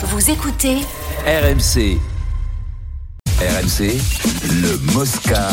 Vous écoutez RMC. RMC, le Mosca.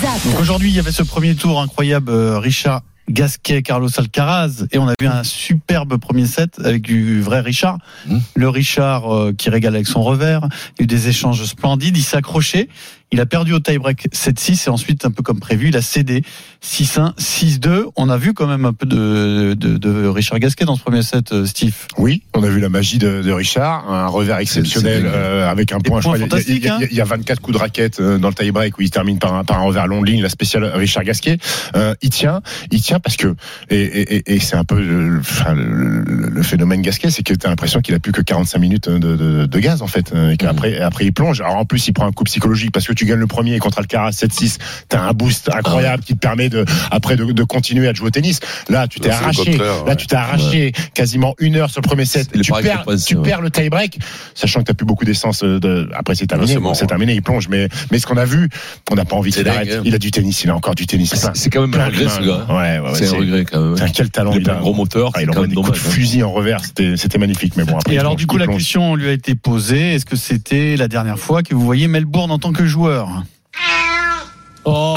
ZAP. Aujourd'hui, il y avait ce premier tour incroyable, euh, Richard Gasquet, Carlos Alcaraz, et on a vu un superbe premier set avec du vrai Richard. Mmh. Le Richard euh, qui régale avec son revers. Il y a eu des échanges splendides. Il s'est accroché. Il a perdu au tie-break 7-6 et ensuite, un peu comme prévu, il a cédé 6-1, 6-2. On a vu quand même un peu de, de, de Richard Gasquet dans ce premier set, euh, Steve. Oui, on a vu la magie de, de Richard, un revers exceptionnel euh, avec un point. je crois, il y a- il y, a- fantastiques, il y a 24 coups de raquette euh, dans le tie-break où il termine par un, par un revers long de ligne, la spéciale Richard Gasquet. Euh, il tient, il tient parce que et, et, c'est un peu le, enfin, le, le- le phénomène Gasquet, c'est que tu as l'impression qu'il a plus que 45 minutes de, de, de gaz en fait, et qu'après après il plonge. Alors en plus il prend un coup psychologique parce que tu gagnes le premier contre Alcaraz 7-6, t'as un boost incroyable qui te permet de après de, de continuer à jouer au tennis. Là tu t'es arraché, là ouais. tu t'es arraché quasiment une heure sur le premier set. Tu perds, tu ouais. perds le tie-break, sachant que t'as plus beaucoup d'essence. euh, De... Après c'est terminé, c'est ouais. terminé, il plonge. Mais mais ce qu'on a vu, on n'a pas envie C'est qu'il arrête. hein. Il a du tennis, il a encore du tennis. C'est quand même un regret, ce gars. Ouais, ouais, ouais, C'est un regret quand même. C'est un quel talent Il a un gros moteur, Ah, il envoie des coups de hein. fusil en revers, c'était c'était magnifique. Mais bon. Et alors, du coup, la question lui a été posée. Est-ce que c'était la dernière fois que vous voyez Melbourne en tant que joueur? Oh,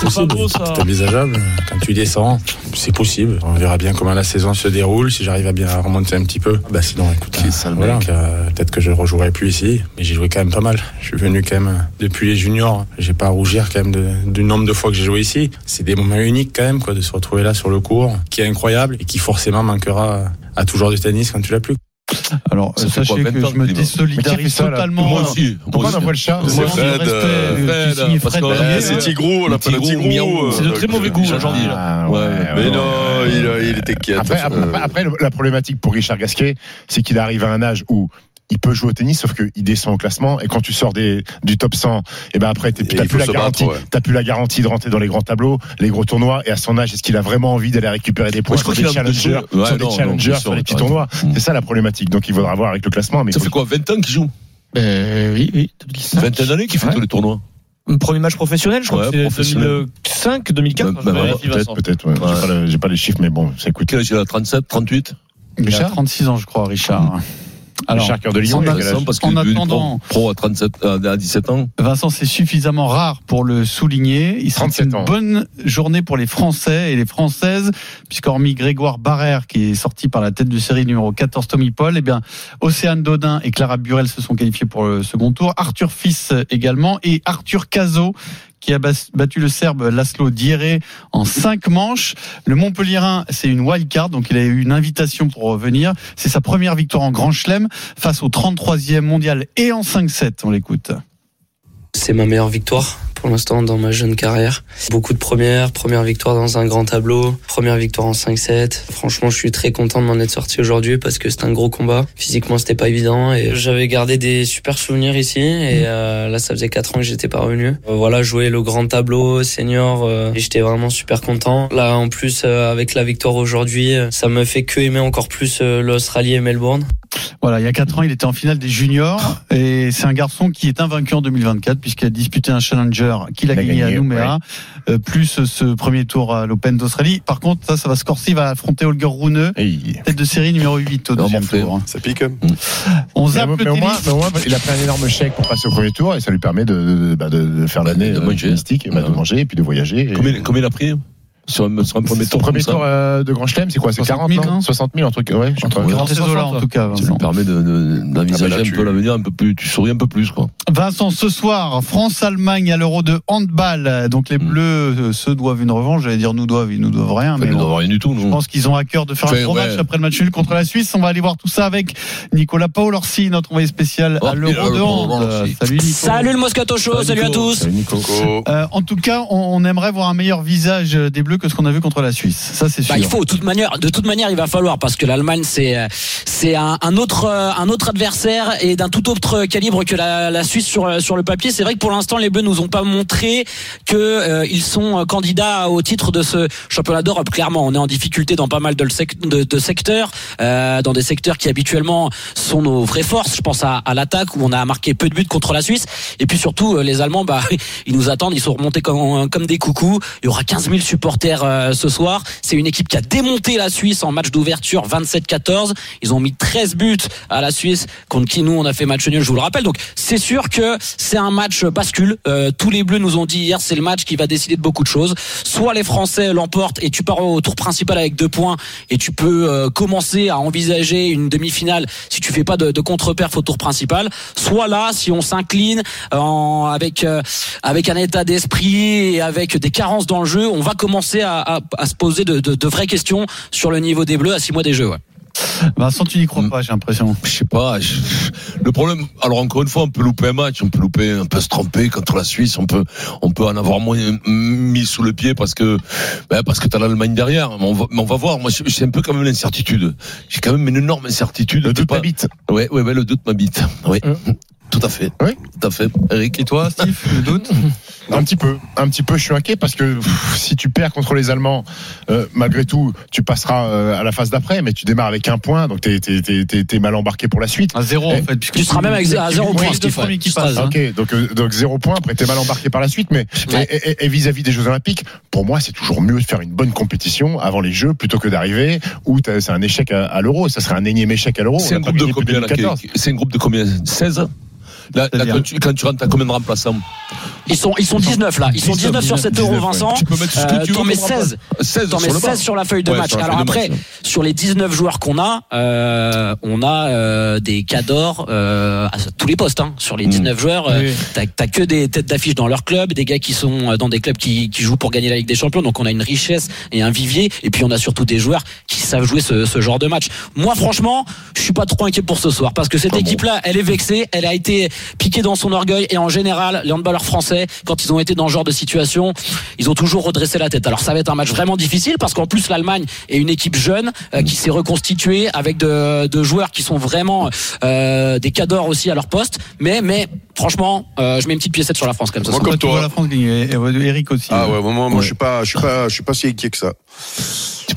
c'est pas beau ça. C'est envisageable. Quand tu descends, c'est possible. On verra bien comment la saison se déroule. Si j'arrive à bien remonter un petit peu, bah sinon, écoute, voilà, euh, peut-être que je ne rejouerai plus ici. Mais j'ai joué quand même pas mal. Je suis venu quand même depuis les juniors. J'ai pas à rougir quand même de- du nombre de fois que j'ai joué ici. C'est des moments uniques quand même, quoi, de se retrouver là sur le cours, qui est incroyable et qui forcément manquera à tout joueur de tennis quand tu l'as plus. Alors, Ça sachez quoi, 20 que je me désolidarise totalement. Moi aussi. Pourquoi on Moi envoie le chat C'est euh, euh, que- Barrier. Ah, c'est Tigrou, on l'appelle Tigrou, Tigrou. miaou. euh, C'est de très mauvais goût aujourd'hui. Ah, Mais non, il, était inquiet. Après, le- la problématique pour Richard Gasquet, c'est qu'il arrive à un âge où il peut jouer au tennis, sauf qu'il descend au classement. Et quand tu sors des, du top 100, et ben après, t'as plus la garantie. battre, ouais. T'as plus la garantie de rentrer dans les grands tableaux, les gros tournois. Et à son âge, est-ce qu'il a vraiment envie d'aller récupérer des points sur des de challengers. Ouais, sur des non, challengers, sur les petits tournois. C'est ça la problématique. Donc il faudra voir avec le classement. Mais Ça fait quoi 20 ans qu'il joue Ben oui, oui. 2005. 20 années qu'il fait Ouais. tous les tournois. Premier match professionnel, je crois Ouais, que c'est professionnel. 2005, 2004. Bah, je bah, Peut-être, peut-être. ouais. Ouais. J'ai pas le- J'ai pas les chiffres, mais bon, ça coûte. Quel âge il a 37, 38 Il a Richard 36 ans, je crois, Richard. Alors, Cœur de Lion, en a parce en qu'il est devenu attendant- pro, pro à, 37, à 17 ans. Vincent, c'est suffisamment rare pour le souligner. Il serait 37 une ans. bonne journée pour les Français et les Françaises, puisqu'hormis Grégoire Barrère, qui est sorti par la tête de série numéro 14, Tommy Paul, eh bien, Océane Dodin et Clara Burel se sont qualifiés pour le second tour. Arthur Fils également et Arthur Cazot, qui a battu le Serbe Laszlo Dieré en cinq manches. Le Montpellierin, c'est une wild card, donc il a eu une invitation pour venir. C'est sa première victoire en Grand Chelem face au 33e mondial et en 5-7. On l'écoute. C'est ma meilleure victoire pour l'instant dans ma jeune carrière. Beaucoup de premières, première victoire dans un grand tableau, première victoire en 5-7. Franchement, je suis très content de m'en être sorti aujourd'hui parce que c'était un gros combat. Physiquement, c'était pas évident et j'avais gardé des super souvenirs ici et euh, là, ça faisait 4 ans que j'étais pas revenu. Euh, voilà, jouer le grand tableau senior euh, et j'étais vraiment super content. Là, en plus, avec la victoire aujourd'hui, ça me fait que aimer encore plus l'Australie et Melbourne. Voilà, il y a 4 ans, il était en finale des juniors et c'est un garçon qui est invaincu en 2024 puisqu'il a disputé un challenger qu'il a, gagné, à Nouméa, euh, plus ce premier tour à l'Open d'Australie. Par contre, ça, ça va se corser, il va affronter Holger Rune, tête de série numéro 8 au deuxième tour. hein. Ça pique. hein. On Mais, zappe mais au moins, tennis. mais au moins, il a pris un énorme chèque pour passer au premier tour et ça lui permet de, de, de- de faire l'année De manger. mystique, et de manger et puis de voyager. Et- Combien, combien il a pris sur un, sur un premier Son tour premier ça tour euh, de Grand Chelem, c'est quoi C'est 60 40 000, non hein 60 000, un truc, ouais, je eaux-là, eaux-là, en tout cas, Ça Vincent. lui permet de- de- d'envisager Ah bah un tu- peu l'avenir un peu plus. Tu souris un peu plus, quoi. Vincent, ce soir, France-Allemagne à l'Euro de handball. Donc les Mm. Bleus euh, se doivent une revanche. J'allais dire nous doivent, ils nous doivent rien. Enfin, mais il bon. doit avoir rien du tout, Je pense qu'ils ont à cœur de faire un gros ouais. match après le match nul contre la Suisse. On va aller voir tout ça avec Nicolas Paolorsi, notre envoyé spécial Oh, à l'Euro de hand. Paolorsi. Salut Nico. Salut le Moscato Show, Salut, à tous. Salut, Nico. Coco. Euh, en tout cas, on aimerait voir un meilleur visage des Bleus que ce qu'on a vu contre la Suisse. Ça, c'est sûr. Bah, il faut, de toute manière, de toute manière, il va falloir parce que l'Allemagne c'est euh, c'est un, un autre euh, un autre adversaire et d'un tout autre calibre que la, la Suisse sur euh, sur le papier. C'est vrai que pour l'instant, les Bleus nous ont pas montré que euh, ils sont candidats au titre de ce championnat d'Europe. Clairement, on est en difficulté dans pas mal de, secteurs, euh, dans des secteurs qui habituellement sont nos vraies forces. Je pense à, à l'attaque où on a marqué peu de buts contre la Suisse. Et puis surtout, les Allemands, bah, ils nous attendent. Ils sont remontés comme comme des coucous. Il y aura 15 000 supporters Euh, ce soir. C'est une équipe qui a démonté la Suisse en match d'ouverture 27-14. Ils ont mis 13 buts à la Suisse contre qui nous on a fait match nul, je vous le rappelle. Donc c'est sûr que c'est un match bascule. Euh, tous les Bleus nous ont dit hier c'est le match qui va décider de beaucoup de choses. Soit les Français l'emportent et tu pars au tour principal avec deux points et tu peux euh, commencer à envisager une demi-finale si tu fais pas de, contre-perf au tour principal. Soit là si on s'incline avec avec un état d'esprit et avec des carences dans le jeu, on va commencer à, à- à se poser de, de- de vraies questions sur le niveau des Bleus à six mois des Jeux. Ouais. Vincent, tu n'y crois Mm. pas, j'ai l'impression. Je sais pas. je- Le problème, alors encore une fois, on peut louper un match, on peut louper, on peut se tromper contre la Suisse, on peut, on peut en avoir moins mis sous le pied parce que, ben, parce que t'as l'Allemagne derrière. Mais on va, mais on va voir. Moi, c'est un peu quand même l'incertitude. J'ai quand même une énorme incertitude. Le doute pas- m'habite. Ouais, ouais, ouais, le doute m'habite. Oui. Tout à fait. Oui. Tout à fait. Eric. Et toi, Steve, le doute Un petit peu, un petit peu. Je suis inquiet parce que pff, si tu perds contre les Allemands, euh, malgré tout, tu passeras euh, à la phase d'après, mais tu démarres avec un point, donc t'es t'es t'es t'es- t'es mal embarqué pour la suite. À zéro, Eh, en fait. puisque tu seras même avec- à zéro point, premiers ouais. qui hein. Ok, donc euh, donc zéro point. Après, t'es mal embarqué par la suite, mais Ouais. et- et et vis-à-vis des Jeux Olympiques, pour moi, c'est toujours mieux de faire une bonne compétition avant les Jeux plutôt que d'arriver où t'as- c'est un échec à, à l'Euro. Ça serait un énième échec à l'Euro. C'est un groupe de combien là 2014. qui- C'est un groupe de combien? 16 Là, là, quand, tu, quand tu rentres, t'as combien de remplaçants Ils sont ils sont 19 là. Ils sont 19 sur 7 euros, 19, ouais. Vincent. Tu peux mettre ce que Euh, tu veux T'en mets comme 16. 16 T'en mets sur le banc. 16 sur la feuille de Ouais, match. Alors après, match. sur les 19 joueurs qu'on a, euh, on a euh, des cadors euh, à tous les postes. Hein. Sur les Mm. 19 joueurs, euh, Oui. t'as t'as que des têtes d'affiche dans leur club, des gars qui sont dans des clubs qui, qui jouent pour gagner la Ligue des Champions. Donc on a une richesse et un vivier. Et puis on a surtout des joueurs qui savent jouer ce, ce genre de match. Moi, franchement, je suis pas trop inquiet pour ce soir parce que cette Ah bon équipe-là, elle est vexée, elle a été piquée dans son orgueil et en général, les handballeurs français, quand ils ont été dans ce genre de situation, ils ont toujours redressé la tête. Alors ça va être un match vraiment difficile parce qu'en plus l'Allemagne est une équipe jeune euh, qui s'est reconstituée avec de, de joueurs qui sont vraiment euh, des cadors aussi à leur poste. Mais mais franchement, euh, je mets une petite piécette sur la France comme ça. Moi, comme toi. la France gagner. Et- et Eric aussi. Ah ouais, moi, moi Ouais. je suis pas, je suis pas, je suis pas si inquiet que ça.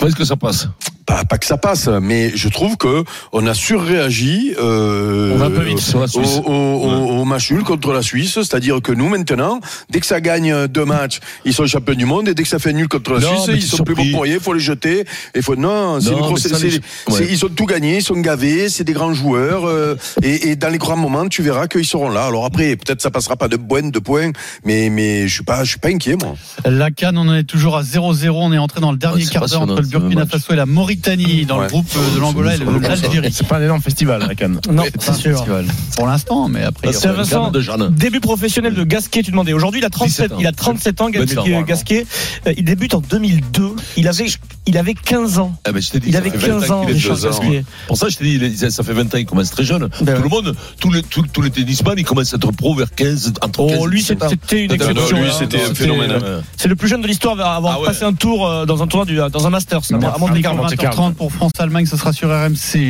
Penses que ça passe? Pas, pas que ça passe, mais je trouve que on a surréagi. Euh, On va un peu vite sur la Suisse. Au, au, match nul contre la Suisse, c'est-à-dire que nous maintenant, dès que ça gagne deux matchs, ils sont champions du monde, et dès que ça fait nul contre la Non, Suisse, ils sont plus bons pour rien, il faut les jeter. Il faut non, c'est Non, une mais grosse- ça, c'est- les- c'est- ouais. ils ont tout gagné, ils sont gavés, c'est des grands joueurs, euh, et, et dans les grands moments, tu verras qu'ils seront là. Alors après, peut-être ça passera pas de points, de points, mais mais je suis pas, je suis pas inquiet moi. La Cannes, on en est toujours à 0-0. On est entré dans le dernier Ouais, quart d'heure entre le Burkina match. Faso et la Mauritanie dans le groupe euh, de l'Angola et bon, l'Algérie. C'est pas un énorme festival, la Cannes. Non, C'est sûr. festival. Pour l'instant, mais après. il y C'est Vincent. De. Début professionnel de Gasquet, tu demandais. Aujourd'hui, il a 37, 17 ans. il a 37 ans, Gasquet. 27 ans, Gasquet. Euh, Il débute en 2002. Il avait, il avait 15 ans. Je dit, Il avait fait 20 15 ans, Richard. Gasquet. Pour ça, je t'ai dit, il ça fait 20 ans qu'il commence très jeune. Ben tout ouais. le monde, tous les, tous, tous les tennisman, ils commencent à être pro vers 15, entre 15 Oh, et lui, 17 ans. c'était une Non, non, exception. lui, hein. c'était un phénomène, hein. Ouais. C'est le plus jeune de l'histoire à avoir Ah ouais. passé un tour euh, dans un tournoi du, dans un Master, à Merci. Monte Carlo. 20h30 pour France-Allemagne, ce sera sur RMC.